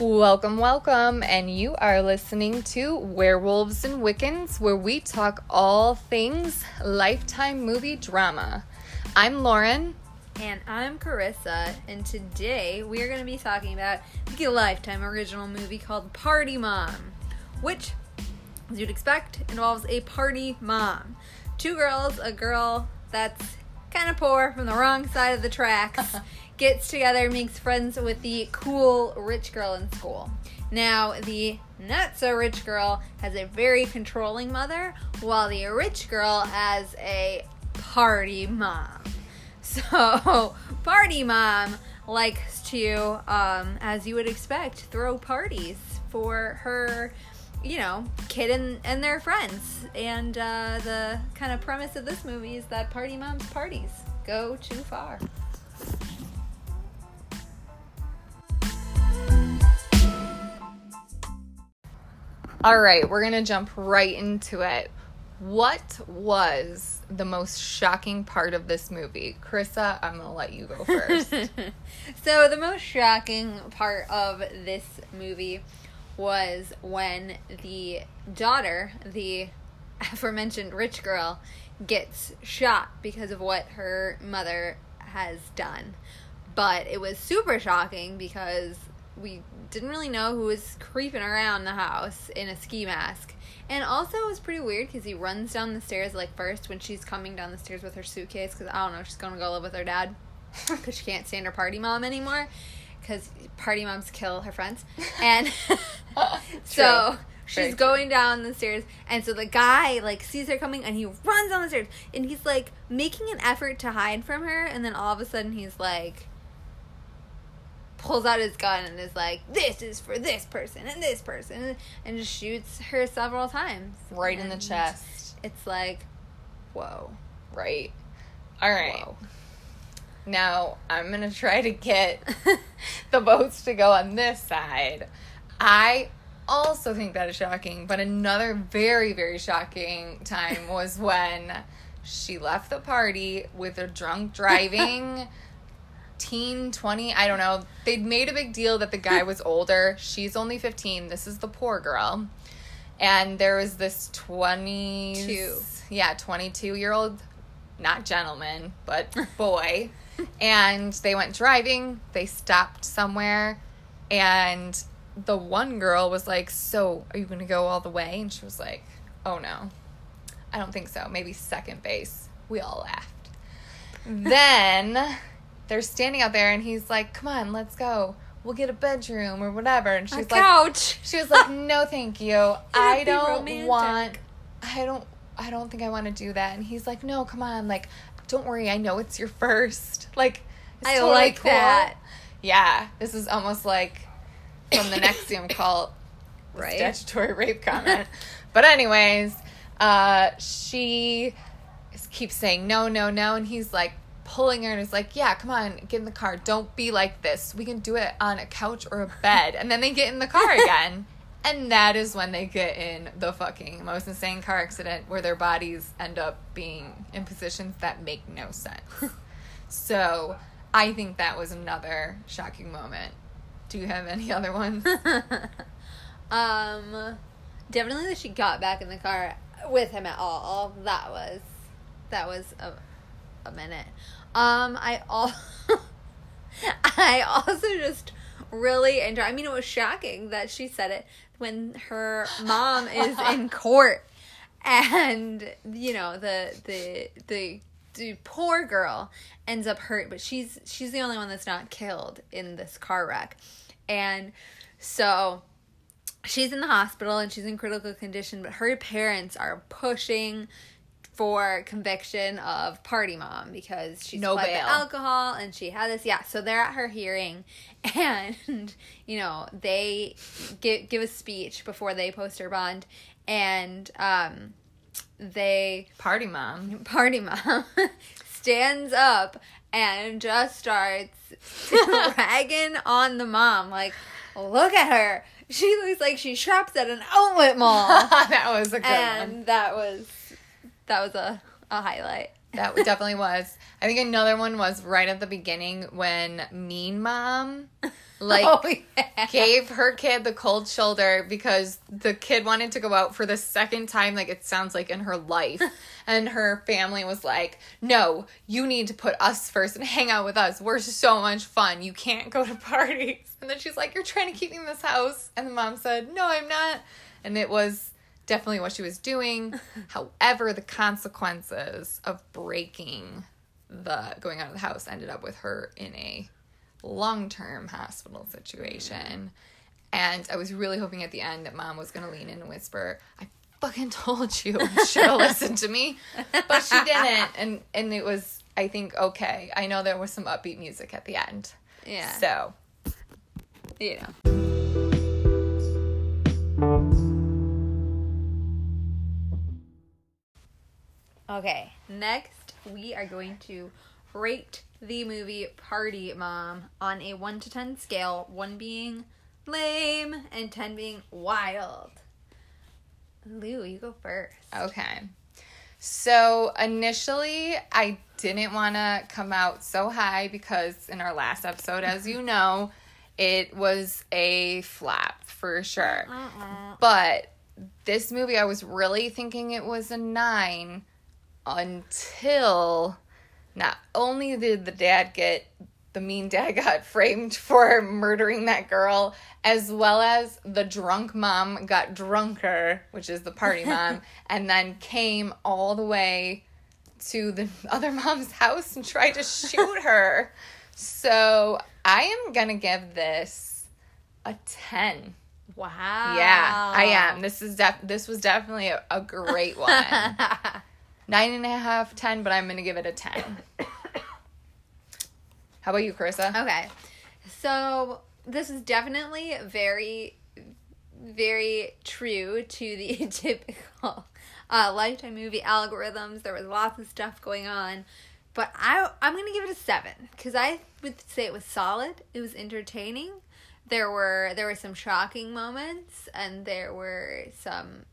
Welcome, welcome, and you are listening to Werewolves and Wiccans, where we talk all things lifetime movie drama. I'm Lauren. And I'm Carissa, and today we are going to be talking about the Lifetime original movie called Party Mom, which, as you'd expect, involves a party mom. Two girls, a girl that's kind of poor from the wrong side of the tracks, gets together, makes friends with the cool rich girl in school. Now, the not so rich girl has a very controlling mother, while the rich girl has a party mom. So, party mom likes to, um, as you would expect, throw parties for her, you know, kid and, and their friends. And uh, the kind of premise of this movie is that party mom's parties go too far. All right, we're going to jump right into it. What was the most shocking part of this movie? Carissa, I'm going to let you go first. so, the most shocking part of this movie was when the daughter, the aforementioned rich girl, gets shot because of what her mother has done. But it was super shocking because we didn't really know who was creeping around the house in a ski mask. And also, it was pretty weird because he runs down the stairs, like, first when she's coming down the stairs with her suitcase, because I don't know, she's gonna go live with her dad because she can't stand her party mom anymore because party moms kill her friends. And so she's Very going down the stairs, and so the guy, like, sees her coming and he runs down the stairs, and he's, like, making an effort to hide from her, and then all of a sudden he's like, pulls out his gun and is like, "This is for this person and this person," and just shoots her several times right in the chest. It's like, whoa, Right. All right. whoa. Now, I'm going to try to get the votes to go on this side. I also think that is shocking, but another very, very shocking time was when she left the party with a drunk driving teen 20 i don't know. They'd made a big deal that the guy hmm. was older. She's only 15 this is the poor girl. And there was this 20 Two. yeah 22 year old not gentleman but boy. And they went driving. They stopped somewhere. And the one girl was like so are you gonna go all the way? And she was like oh no. I don't think so. Maybe second base. We all laughed. Then they're standing out there and he's like come on let's go. We'll get a bedroom or whatever. And A she's like couch. she was like no thank you. I don't want i don't i don't think i want to do that. And he's like no come on. Like don't worry. I know it's your first. Like I totally like that. yeah this is almost like from the NXIVM cult Right. statutory rape comment. But anyways uh she keeps saying no no no. And he's like pulling her and is like yeah come on get in the car. Don't be like this. We can do it on a couch or a bed. And then they get in the car again. And that is when they get in the fucking most insane car accident where their bodies end up being in positions that make no sense. So i think that was another shocking moment. Do you have any other ones? Um, definitely that she got back in the car with him at all. That was that was a a minute. Um, I all I also just really enjoy. I mean, it was shocking that she said it when her mom is in court, and you know the the the. The poor girl ends up hurt, but she's she's the only one that's not killed in this car wreck, and so she's in the hospital and she's in critical condition, but her parents are pushing for conviction of party mom because she's No bail. the alcohol and she had this yeah so they're at her hearing and you know they give give a speech before they post her bond and um they party mom. party mom stands up and just starts ragging on the mom like look at her. She looks like she shops at an outlet mall. That was a good one. and that was that was a, a highlight. That definitely was. I think another one was right at the beginning when Mean Mom like Oh, yeah. gave her kid the cold shoulder because the kid wanted to go out for the second time like it sounds like in her life. And her family was like no you need to put us first and hang out with us. We're so much fun. You can't go to parties. And then she's like you're trying to keep me in this house. And the mom said no i'm not. And it was definitely what she was doing however the consequences of breaking the going out of the house ended up with her in a long term hospital situation. And I was really hoping at the end that mom was going to lean in and whisper, I fucking told you. You should have listened to me. But she didn't. And, and it was, I think, okay. I know there was some upbeat music at the end. Yeah. So, you know. Okay, next we are going to rate the movie Party Mom on a 1 to 10 scale, 1 being lame and 10 being wild. Lou, you go first. okay. So, initially, I didn't want to come out so high because in our last episode, as you know, it was a flop for sure. Uh-uh. But this movie, I was really thinking it was a nine until not only did the dad get the mean dad got framed for murdering that girl, as well as the drunk mom got drunker, which is the party mom, and then came all the way to the other mom's house and tried to shoot her. So I am gonna give this a 10. Wow. Yeah, I am. This is def- this was definitely a, a great one. Nine and a half, ten, but I'm gonna give it a ten. How about you, Carissa? Okay. So this is definitely very, very true to the typical uh, Lifetime movie algorithms. There was lots of stuff going on. But I, I'm to give it a seven because I would say it was solid. It was entertaining. There were there were some shocking moments and there were some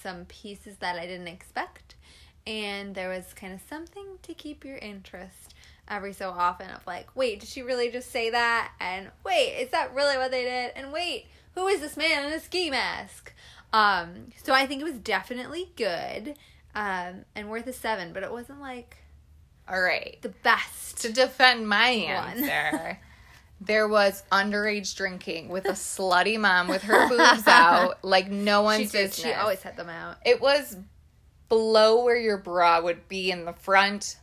some pieces that I didn't expect and there was kind of something to keep your interest every so often of like, wait, did she really just say that? And wait, is that really what they did? And wait, who is this man in a ski mask? Um, so I think it was definitely good, um, and worth a seven, but it wasn't like All right. the best. To defend my answer, there was underage drinking with a slutty mom with her boobs out, like no She, one's did, business. she always had them out. It was below where your bra would be in the front,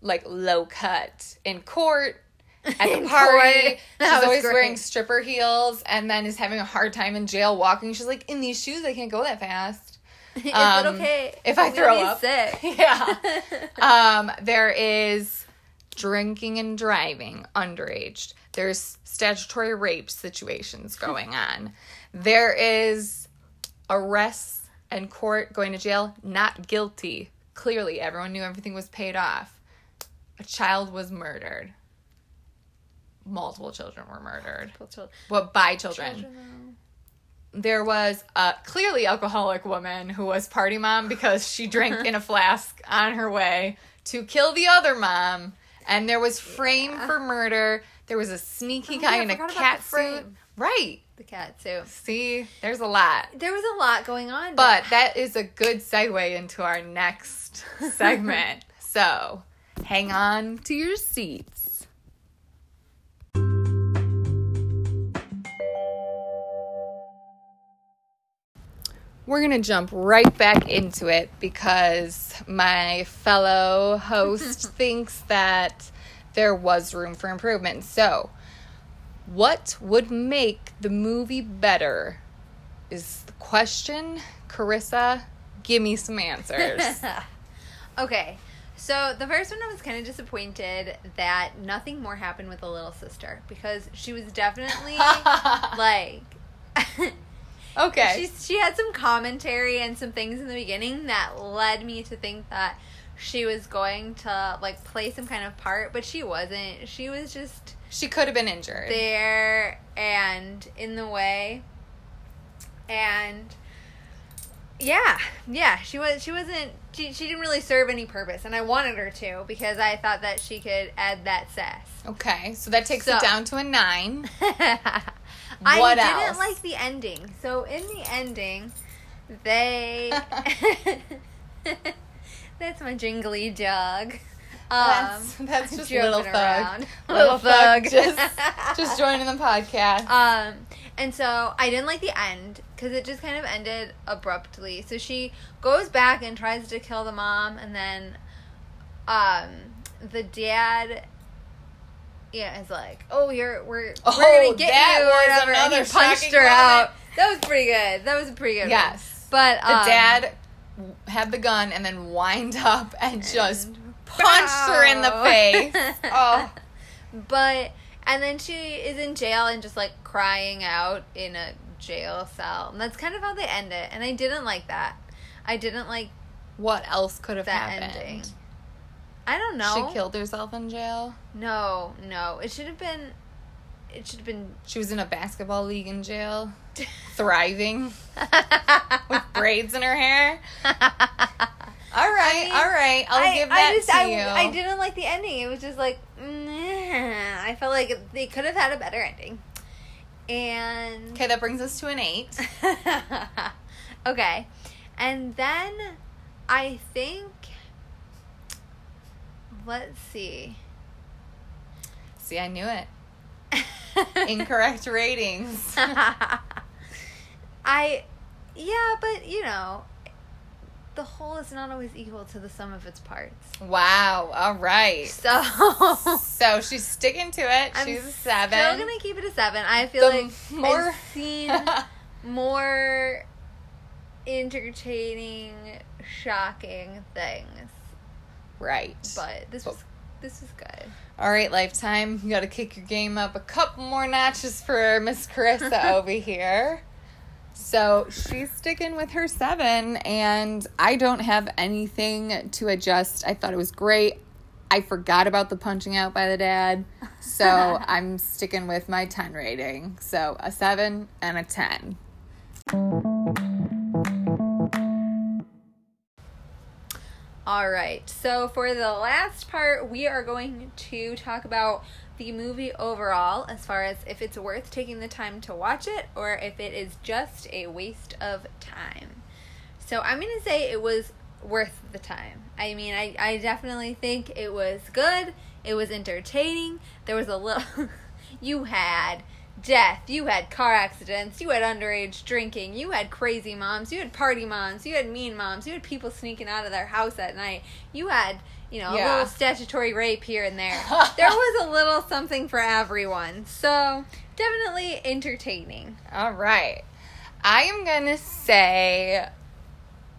like low cut. In court, at the party, she's always great. wearing stripper heels and then is having a hard time in jail walking. She's like, in these shoes, I can't go that fast. Is it Um, okay if I throw up? Sick. Yeah. Um, there is drinking and driving underage. There's statutory rape situations going on. There is arrests and court going to jail, not guilty. Clearly, everyone knew everything was paid off. A child was murdered. Multiple children were murdered. Well, by children there was a clearly alcoholic woman who was party mom because she drank in a flask on her way to kill the other mom. And there was frame for murder. There was a sneaky Oh, guy yeah, in a cat suit. frame. Right. The cat too. See, there's a lot. There was a lot going on, But that is a good segue into our next segment. so hang on to your seats. We're going to jump right back into it because my fellow host thinks that there was room for improvement. So, what would make the movie better is the question. Carissa, give me some answers. okay. So the first one I was kind of disappointed that nothing more happened with the little sister because she was definitely like okay. she she had some commentary and some things in the beginning that led me to think that she was going to like play some kind of part, but she wasn't. She was just she could have been injured. there and in the way and Yeah, yeah. She was. She wasn't. She, she didn't really serve any purpose, and I wanted her to because I thought that she could add that sass. Okay, so that takes So- it down to a nine. I What didn't else? like the ending. So in the ending, they. That's my jingly dog. That's, Um, that's just little thug. Little thug, just just joining the podcast. Um, and so I didn't like the end because it just kind of ended abruptly. So she goes back and tries to kill the mom, and then, um, the dad, yeah, is like, "Oh, you're we're Oh, we're gonna get that you or whatever," and he punched her out. That was pretty good. That was a pretty good. one. yes, but the um, dad had the gun and then wind up and just punched her in the face. Oh. But and then she is in jail and just like crying out in a jail cell. And that's kind of how they end it. And I didn't like that. I didn't like What else could have happened? ending. I don't know. She killed herself in jail. No, no. It should have been it should have been She was in a basketball league in jail, thriving with braids in her hair. All right, mean, all right. I'll I, give I that just, to I, you. I didn't like the ending. It was just like. I felt like they could have had a better ending. And Okay, that brings us to an eight. okay. And then I think let's see. See, I knew it. Incorrect ratings. I yeah, but you know, the whole is not always equal to the sum of its parts. Wow. All right. So So she's sticking to it. I'm she's a seven. Still gonna keep it a seven. I feel The like more- I've seen more entertaining, shocking things. right. But this was this was good. All right, Lifetime. You got to kick your game up a couple more notches for Miss Carissa over here. So she's sticking with her seven, and I don't have anything to adjust. I thought it was great. I forgot about the punching out by the dad. So I'm sticking with my 10 rating. So a seven and a 10. All right. So for the last part, we are going to talk about the movie overall as far as if it's worth taking the time to watch it or if it is just a waste of time. So I'm going to say it was worth the time. I mean, I, I definitely think it was good. It was entertaining. There was a little. you had death. You had car accidents. You had underage drinking. You had crazy moms. You had party moms. You had mean moms. You had people sneaking out of their house at night. You had, you know, a little statutory rape here and there. there was a little something for everyone. So, definitely entertaining. All right. I am going to say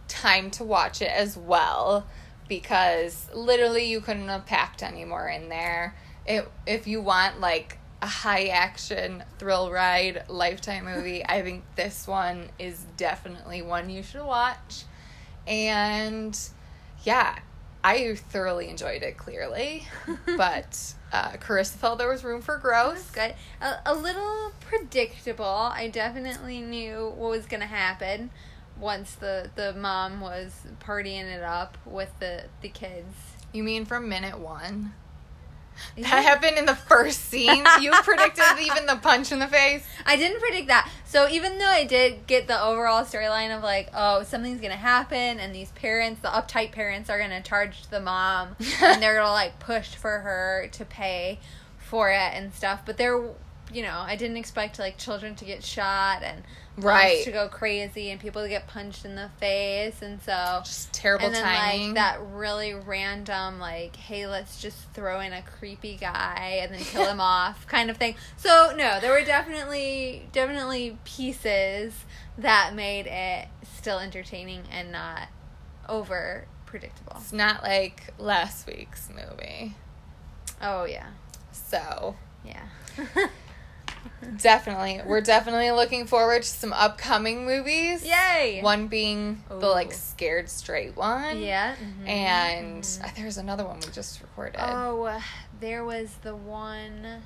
time to watch it as well because literally you couldn't have packed any more in there. It, if you want like a high action thrill ride lifetime movie, I think this one is definitely one you should watch. And yeah, I thoroughly enjoyed it clearly, but uh, Carissa felt there was room for growth. good. A, a little predictable. I definitely knew what was going to happen once the, the mom was partying it up with the, the kids. You mean from minute one? Is That it? happened in the first scene. You predicted even the punch in the face. I didn't predict that. So even though I did get the overall storyline of like, oh, something's gonna happen, and these parents, the uptight parents, are gonna charge the mom, and they're gonna like push for her to pay for it and stuff. But there, you know, I didn't expect like children to get shot and Right. to go crazy and people to get punched in the face, and so Just terrible and then timing. like that really random like hey let's just throw in a creepy guy and then kill him off kind of thing so no there were definitely definitely pieces that made it still entertaining and not over predictable It's not like last week's movie. oh yeah So yeah definitely, we're definitely looking forward to some upcoming movies. yay One being the like scared straight one. yeah mhm, And mhm. uh, there's another one we just recorded. oh there was the one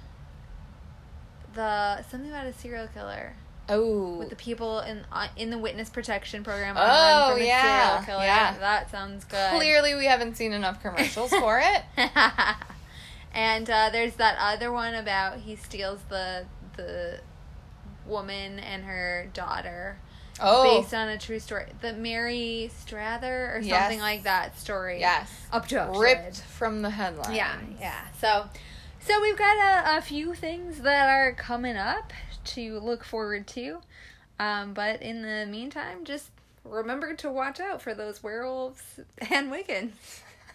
the something about a serial killer Oh. with the people in uh, in the witness protection program. Oh, yeah, killer. yeah. that sounds good. Clearly, we haven't seen enough commercials for it. and uh, there's that other one about he steals the the woman and her daughter Oh, based on a true story. The Mary Strather or something Yes. like that story. yes. Up to Ripped from the headline. Yeah, yeah. So, so we've got a, a few things that are coming up to look forward to. Um, but in the meantime, just remember to watch out for those werewolves and Wiccans.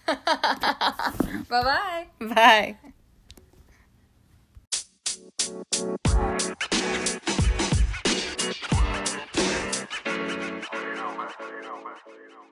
Bye-bye. Bye you know, man. You